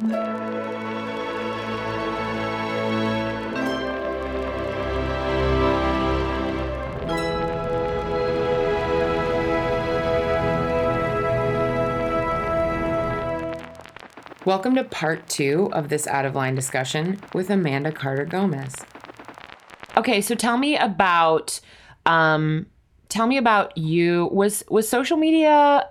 Welcome to part two of this out of line discussion with Amanda Carter Gomez. Okay, so tell me about um tell me about you. Was was social media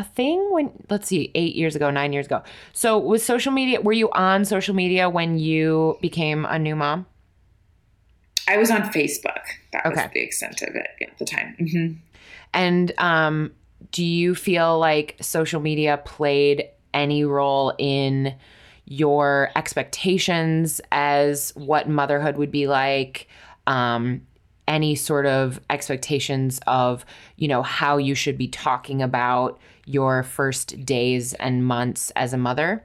a thing when let's see, 8 years ago, 9 years ago. So was social media were you on social media when you became a new mom? I was on Facebook. That Okay. was the extent of it at the time. hmm And um, do you feel like social media played any role in your expectations as what motherhood would be like? Um, any sort of expectations of, you know, how you should be talking about your first days and months as a mother?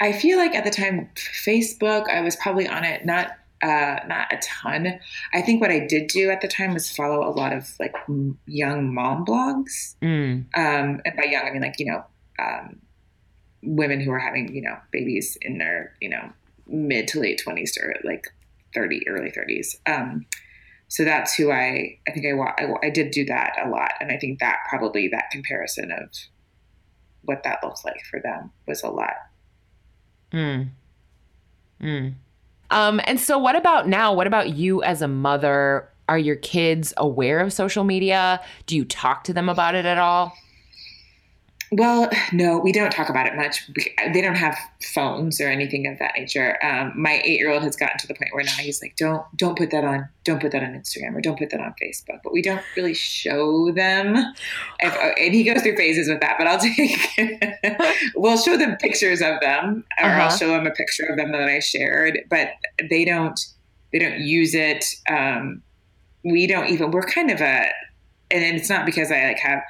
I feel like at the time, Facebook, I was probably on it not uh, not a ton. I think what I did do at the time was follow a lot of like m- young mom blogs. Mm, Um, and by young, I mean like you know um, women who are having you know babies in their you know mid to late twenties or like thirty, early thirties. Um, so that's who I I think I, I I did do that a lot, and I think that probably that comparison of what that looks like for them was a lot. mm, mm. Um, and so, what about now? What about you as a mother? Are your kids aware of social media? Do you talk to them about it at all? Well, no, we don't talk about it much. They don't have phones or anything of that nature. Um, my eight-year-old has gotten to the point where now he's like, "Don't, don't put that on, don't put that on Instagram or don't put that on Facebook." But we don't really show them. If, and he goes through phases with that. But I'll take, we'll show them pictures of them, or I'll Uh-huh. show them a picture of them that I shared. But they don't, they don't use it. Um, we don't even. We're kind of a, and it's not because I like have.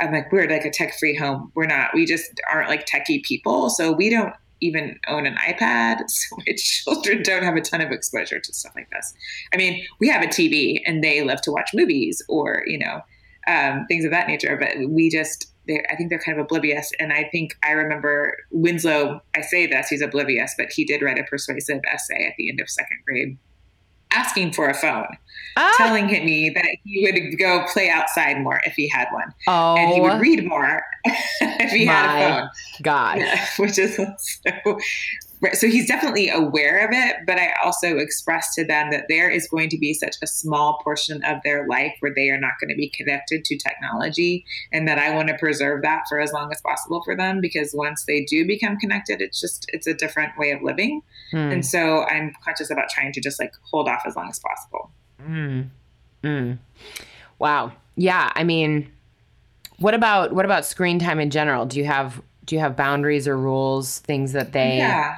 I'm like, we're like a tech free home. We're not, we just aren't like techie people. So we don't even own an iPad. So my children don't have a ton of exposure to stuff like this. I mean, we have a TV and they love to watch movies or, you know, um, things of that nature, but we just, they I think they're kind of oblivious. And I think I remember Winslow, I say this, he's oblivious, but he did write a persuasive essay at the end of second grade asking for a phone, Ah! telling him me that he would go play outside more if he had one oh, and he would read more if he had a phone. God. Yeah, which is so. Right, So he's definitely aware of it, but I also expressed to them that there is going to be such a small portion of their life where they are not going to be connected to technology, and that I want to preserve that for as long as possible for them because once they do become connected, it's just it's a different way of living, Hmm. and so I'm conscious about trying to just like hold off as long as possible. Mm. Mm. Wow. Yeah. I mean, what about what about screen time in general? Do you have do you have boundaries or rules? Things that they Yeah.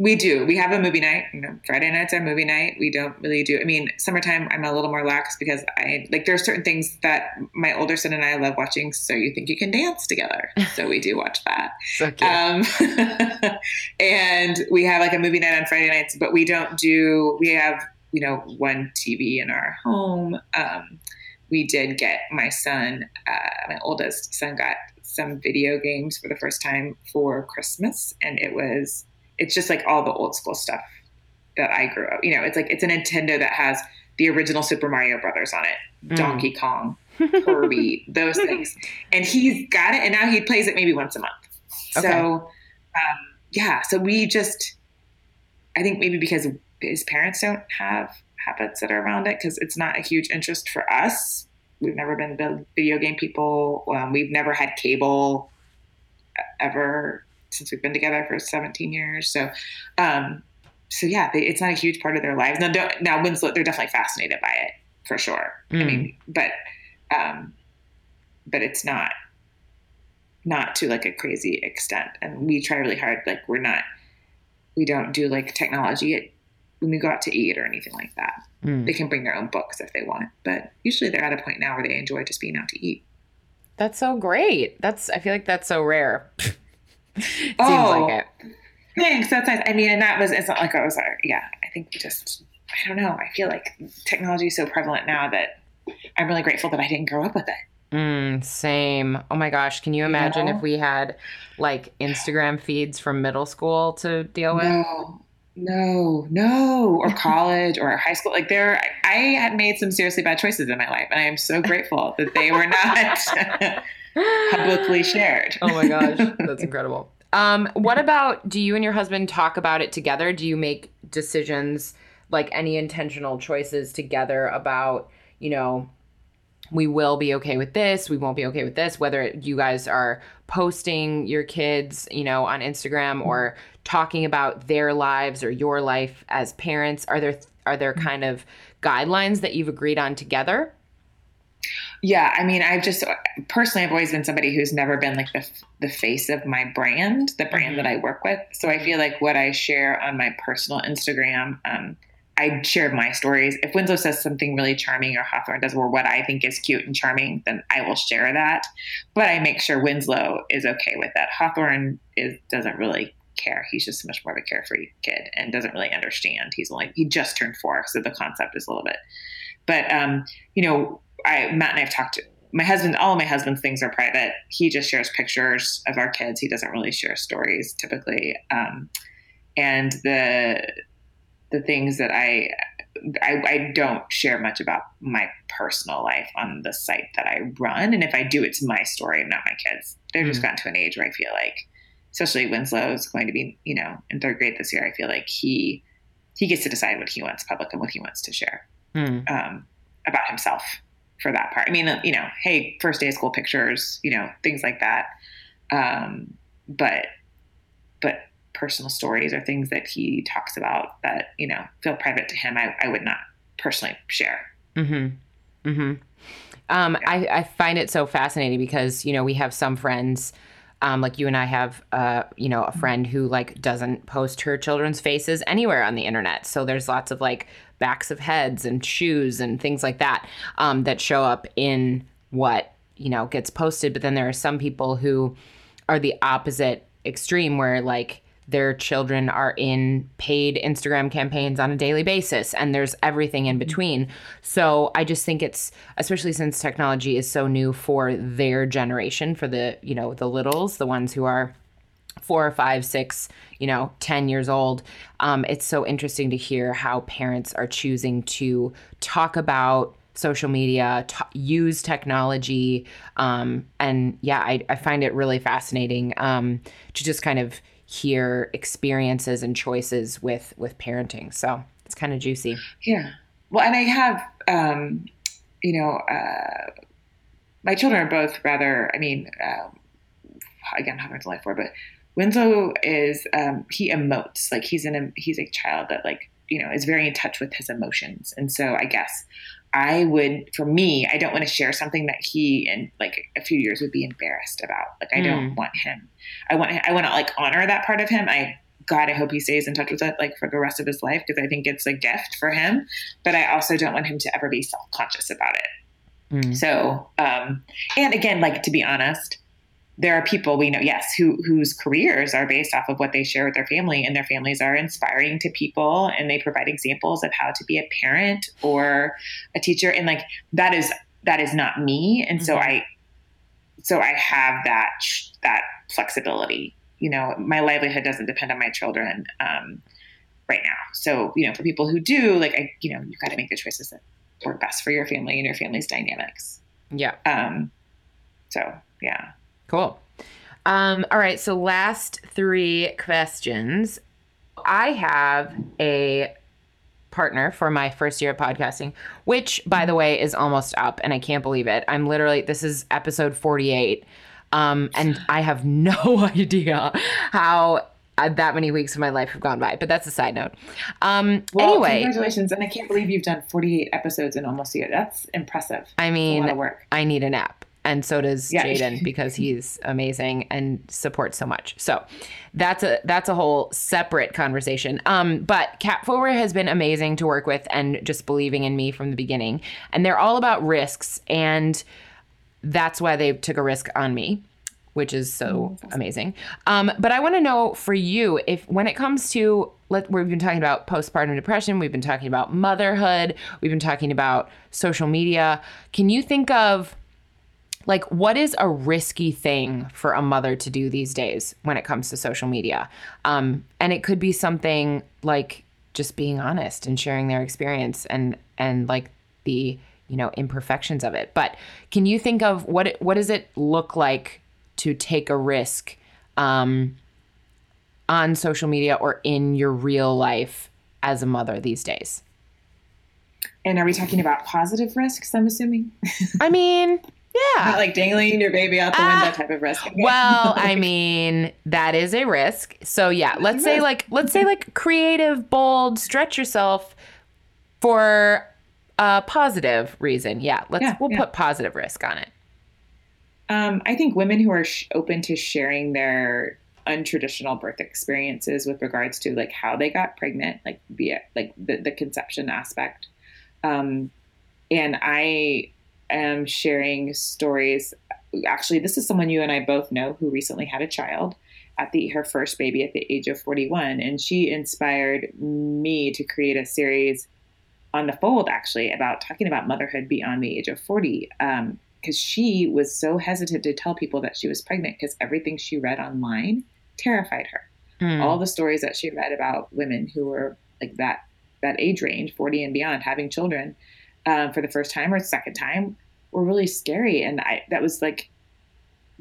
We do. We have a movie night. You know, Friday nights are movie night. We don't really do. I mean, summertime I'm a little more lax because I like there are certain things that my older son and I love watching. So you think you can dance together? So we do watch that. Um, and we have like a movie night on Friday nights, but we don't do. We have you know one TV in our home. Um, we did get my son, uh, my oldest son, got some video games for the first time for Christmas, and it was it's just like all the old school stuff that I grew up. You know, it's like it's a Nintendo that has the original Super Mario Brothers on it, Mm. Donkey Kong, Kirby, those things, and he's got it, and now he plays it maybe once a month. Okay. So, um, yeah, so we just, I think maybe because his parents don't have habits that are around it, because it's not a huge interest for us. We've never been video game people. Um, we've never had cable ever since we've been together for 17 years. So, um, so yeah, they, it's not a huge part of their lives. Now, now Winslow, they're definitely fascinated by it for sure. I Mm. mean, but, um, but it's not not to like a crazy extent. And we try really hard. Like we're not, we don't do like technology at, when we go out to eat or anything like that. Mm. They can bring their own books if they want, but usually they're at a point now where they enjoy just being out to eat. That's so great. That's I feel like that's so rare. Seems Oh. like it. Thanks. That's nice. I mean, and that was, it's not like I was, uh, yeah, I think we just, I don't know. I feel like technology is so prevalent now that I'm really grateful that I didn't grow up with it. Mm, same. Oh my gosh. Can you imagine if we had like Instagram feeds from middle school to deal with? No, no, no, or college or high school. Like there, I had made some seriously bad choices in my life, and I am so grateful that they were not publicly shared. Oh my gosh, that's incredible. Um, what about do you and your husband talk about it together? Do you make decisions like any intentional choices together about, you know, we will be okay with this, we won't be okay with this, whether you guys are posting your kids, you know, on Instagram or talking about their lives or your life as parents, are there are there kind of guidelines that you've agreed on together? Yeah, I mean, I've just personally, I've always been somebody who's never been like the the face of my brand, the brand mm-hmm. that I work with. So I feel like what I share on my personal Instagram, um, I share my stories. If Winslow says something really charming or Hawthorne does or what I think is cute and charming, then I will share that. But I make sure Winslow is okay with that. Hawthorne is doesn't really care. He's just much more of a carefree kid and doesn't really understand. He's only he just turned four, so the concept is a little bit. But um, you know, I Matt and I have talked. To, my husband, all of my husband's things are private. He just shares pictures of our kids. He doesn't really share stories typically. Um, and the the things that I, I, I don't share much about my personal life on the site that I run. And if I do, it's my story, and not my kids. They've mm-hmm. just gotten to an age where I feel like, especially Winslow is going to be, you know, in third grade this year. I feel like he he gets to decide what he wants public and what he wants to share mm. um, about himself for that part. I mean, you know, hey, first day of school pictures, you know, things like that. Um, but but personal stories or things that he talks about that you know feel private to him i, I would not personally share mm-hmm mm-hmm um, yeah. I, I find it so fascinating because you know we have some friends um, like you and I have, uh, you know, a friend who like doesn't post her children's faces anywhere on the internet. So there's lots of like backs of heads and shoes and things like that um, that show up in what you know gets posted. But then there are some people who are the opposite extreme, where like their children are in paid Instagram campaigns on a daily basis, and there's everything in between. So I just think it's, especially since technology is so new for their generation, for the, you know, the littles, the ones who are four, five, six, you know, 10 years old. Um, it's so interesting to hear how parents are choosing to talk about social media, t- use technology. Um, and yeah, I, I, find it really fascinating um, to just kind of hear experiences and choices with with parenting. So it's kind of juicy. Yeah. Well, and I have, um, you know, uh, my children are both rather. I mean, uh, again, having to life for, but Winslow is um, he emotes like he's an he's a child that like you know is very in touch with his emotions, and so I guess I would, for me, I don't want to share something that he in like a few years would be embarrassed about. Like, I mm. don't want him. I want, I want to like honor that part of him. I, God, I hope he stays in touch with it like for the rest of his life because I think it's a gift for him. But I also don't want him to ever be self conscious about it. Mm. So, um, and again, like to be honest, there are people we know, yes, who whose careers are based off of what they share with their family, and their families are inspiring to people, and they provide examples of how to be a parent or a teacher, and like that is that is not me, and mm-hmm. so I, so I have that that flexibility. You know, my livelihood doesn't depend on my children um, right now. So you know, for people who do, like I, you know, you've got to make the choices that work best for your family and your family's dynamics. Yeah. Um. So yeah. Cool. Um, all right. So, last three questions. I have a partner for my first year of podcasting, which, by the way, is almost up, and I can't believe it. I'm literally, this is episode 48. Um, and I have no idea how uh, that many weeks of my life have gone by, but that's a side note. Um, well, anyway, congratulations, and I can't believe you've done 48 episodes in almost a year. That's impressive. I mean, I need a nap and so does yeah. Jaden because he's amazing and supports so much. So that's a that's a whole separate conversation. Um, but Cat Footwear has been amazing to work with and just believing in me from the beginning. And they're all about risks, and that's why they took a risk on me, which is so oh, amazing. Um, but I want to know for you if when it comes to let we've been talking about postpartum depression, we've been talking about motherhood, we've been talking about social media. Can you think of like what is a risky thing for a mother to do these days when it comes to social media? Um, and it could be something like just being honest and sharing their experience and and like the you know imperfections of it. But can you think of what it, what does it look like to take a risk um, on social media or in your real life as a mother these days? And are we talking about positive risks i'm assuming? I mean yeah Not like dangling your baby out the window uh, type of risk okay. well i mean that is a risk so yeah let's say like let's say like creative bold stretch yourself for a positive reason. Yeah, let's yeah, we'll yeah. put positive risk on it. Um, I think women who are sh- open to sharing their untraditional birth experiences with regards to like how they got pregnant, like be it like the, the conception aspect. Um, and I am sharing stories. Actually, this is someone you and I both know who recently had a child at the her first baby at the age of 41, and she inspired me to create a series on the fold actually about talking about motherhood beyond the age of 40 because um, she was so hesitant to tell people that she was pregnant because everything she read online terrified her mm. all the stories that she read about women who were like that that age range 40 and beyond having children um, for the first time or second time were really scary and I, that was like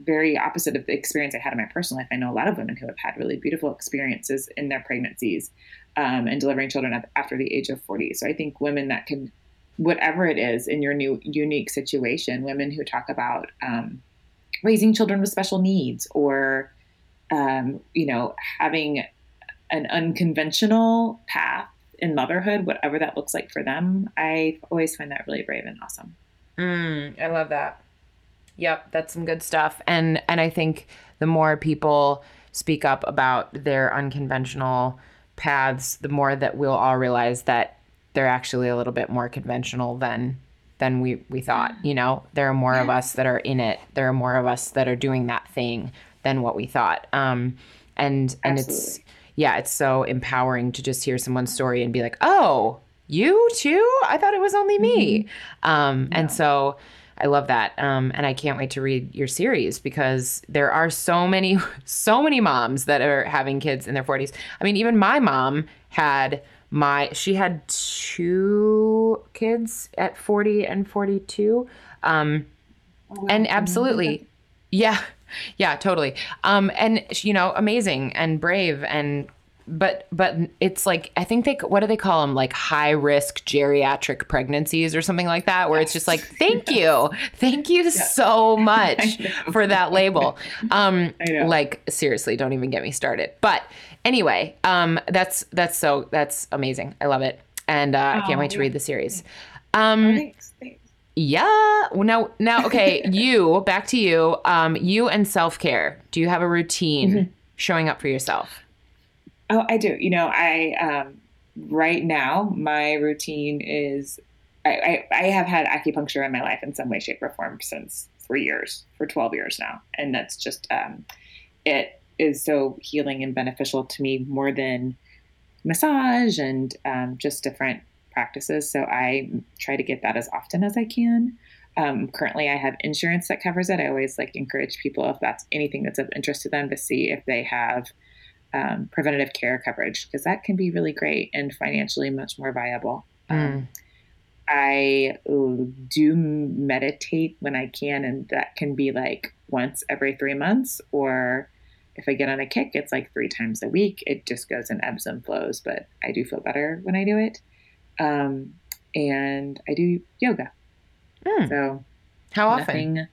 very opposite of the experience I had in my personal life. I know a lot of women who have had really beautiful experiences in their pregnancies um, and delivering children after the age of 40. So I think women that can, whatever it is in your new unique situation, women who talk about um, raising children with special needs or, um, you know, having an unconventional path in motherhood, whatever that looks like for them, I always find that really brave and awesome. Mm, I love that. Yep, that's some good stuff. And and I think the more people speak up about their unconventional paths, the more that we'll all realize that they're actually a little bit more conventional than than we we thought. You know, there are more of us that are in it. There are more of us that are doing that thing than what we thought. Um, and and Absolutely. it's yeah, it's so empowering to just hear someone's story and be like, oh, you too? I thought it was only me. Mm-hmm. Um, yeah. And so I love that. Um, and I can't wait to read your series because there are so many, so many moms that are having kids in their 40s. I mean, even my mom had my, she had two kids at 40 and 42. Um, oh. And absolutely, yeah, yeah, totally. Um, and, you know, amazing and brave and but but it's like I think they what do they call them like high risk geriatric pregnancies or something like that where yes. it's just like thank you. Thank you yes. so much for that label. Um like seriously don't even get me started. But anyway um that's that's so that's amazing. I love it. And uh, oh, I can't wait to read the series. um thanks, thanks. Yeah. Now now okay you back to you. Um you and self-care. Do you have a routine mm-hmm. showing up for yourself? Oh, I do. You know, I um, right now my routine is I, I, I have had acupuncture in my life in some way, shape, or form since for years, for twelve years now, and that's just um, it is so healing and beneficial to me more than massage and um, just different practices. So I try to get that as often as I can. Um, currently, I have insurance that covers it. I always like encourage people if that's anything that's of interest to them to see if they have um, preventative care coverage because that can be really great and financially much more viable. Mm. Um, I do meditate when I can, and that can be like once every three months, or if I get on a kick, it's like three times a week. It just goes in ebbs and flows, but I do feel better when I do it. Um, and I do yoga. Mm. So, how often? Nothing,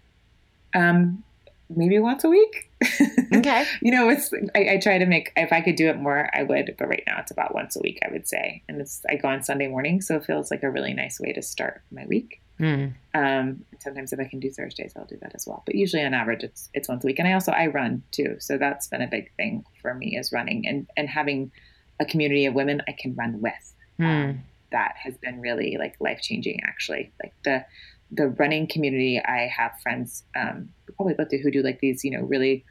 um, maybe once a week. Okay. you know, it's I, I, try to make if I could do it more, I would, but right now it's about once a week, I would say. And it's I go on Sunday morning, so it feels like a really nice way to start my week. Mm. Um, sometimes if I can do Thursdays, I'll do that as well. But usually on average it's it's once a week. And I also I run too. So that's been a big thing for me is running and, and having a community of women I can run with. Mm. Um, that has been really like life changing actually. Like the the running community, I have friends, um, probably both who do like these, you know, really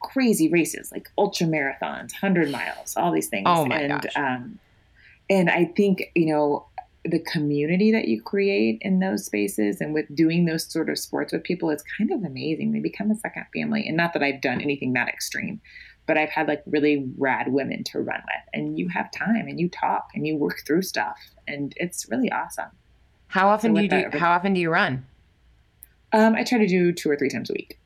crazy races, like ultra marathons, hundred miles, all these things. Oh my and, gosh. Um, and I think, you know, the community that you create in those spaces and with doing those sort of sports with people is kind of amazing. They become a second family. And not that I've done anything that extreme, but I've had like really rad women to run with. And you have time and you talk and you work through stuff. And it's really awesome. How often so do you do, how often do you run? Um, I try to do two or three times a week.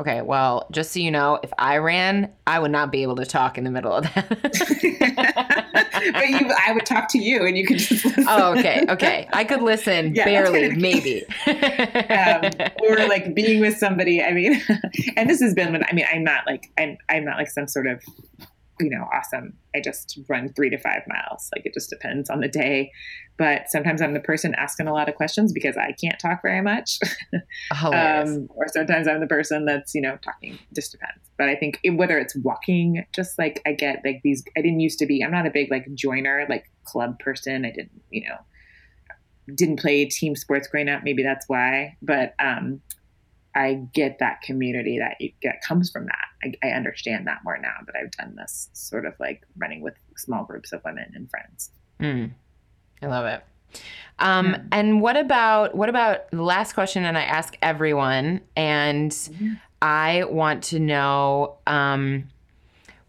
Okay, well, just so you know, if I ran, I would not be able to talk in the middle of that. but you, I would talk to you, and you could just listen. Oh, okay, okay. I could listen yeah, barely, maybe. um, or like being with somebody. I mean, and this has been when I mean, I'm not like I'm I'm not like some sort of you know, awesome. I just run three to five miles. Like it just depends on the day. But sometimes I'm the person asking a lot of questions because I can't talk very much. um, or sometimes I'm the person that's, you know, talking. Just depends. But I think it, whether it's walking, just like I get like these, I didn't used to be, I'm not a big like joiner, like club person. I didn't, you know, didn't play team sports growing up. Maybe that's why. But um, I get that community that that comes from that. I, I, understand that more now that I've done this sort of like running with small groups of women and friends. Mm. I love it. Um, yeah. And what about what about the last question? And I ask everyone, and mm-hmm. I want to know. Um,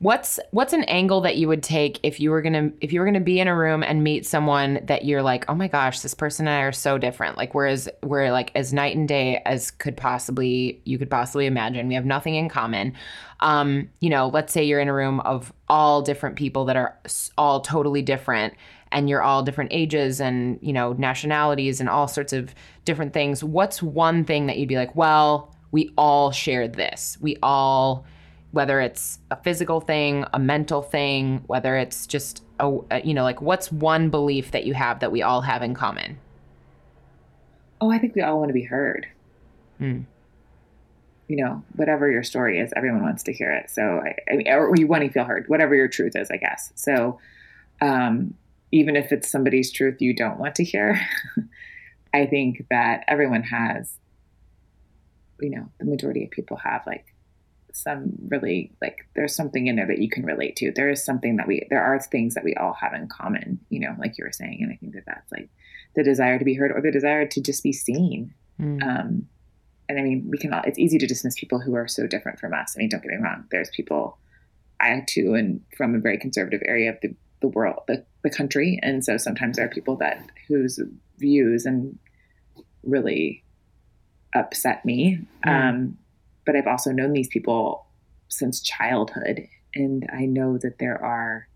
What's what's an angle that you would take if you were gonna if you were gonna be in a room and meet someone that you're like, oh my gosh, this person and I are so different. Like whereas we're like as night and day as could possibly you could possibly imagine. We have nothing in common. Um, you know, let's say you're in a room of all different people that are all totally different and you're all different ages and you know nationalities and all sorts of different things what's one thing that you'd be like well we all share this we all whether it's a physical thing, a mental thing, whether it's just a, a, you know, like what's one belief that you have that we all have in common? Oh, I think we all want to be heard. Hmm. You know, whatever your story is, everyone wants to hear it. So, I, I mean, or you want to feel heard, whatever your truth is, I guess. So, um, even if it's somebody's truth you don't want to hear, I think that everyone has, you know, the majority of people have like some really like there's something in there that you can relate to. There is something that we there are things that we all have in common, you know, like you were saying, and I think that that's like the desire to be heard or the desire to just be seen. Mm. Um, and I mean, we can all, it's easy to dismiss people who are so different from us. I mean, don't get me wrong. There's people I too, and from a very conservative area of the, the world, the, the country. And so sometimes there are people that whose views and really upset me. Mm. Um, but I've also known these people since childhood, and I know that there are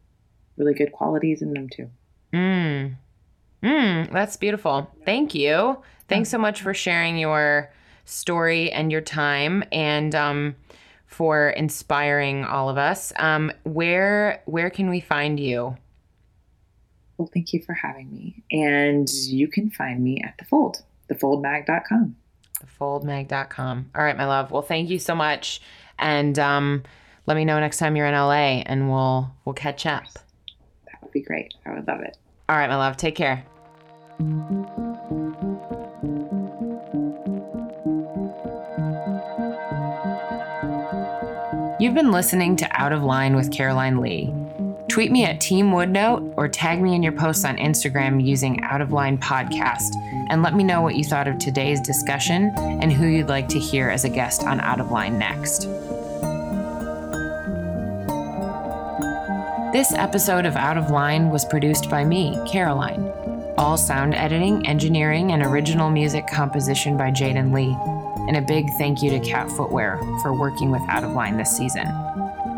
really good qualities in them too. Mm. Mm, that's beautiful. Thank you. Thanks so much for sharing your story and your time and um, for inspiring all of us. Um, where where can we find you? Well, thank you for having me. And you can find me at the fold, thefoldmag.com thefoldmag.com. All right, my love. Well, thank you so much. And um, let me know next time you're in LA and we'll we'll catch up. That would be great. I would love it. All right, my love. Take care. You've been listening to Out of Line with Caroline Lee. Tweet me at Team Woodnote or tag me in your posts on Instagram using Out of Line Podcast and let me know what you thought of today's discussion and who you'd like to hear as a guest on Out of Line next. This episode of Out of Line was produced by me, Caroline. All sound editing, engineering, and original music composition by Jaden Lee. And a big thank you to Cat Footwear for working with Out of Line this season.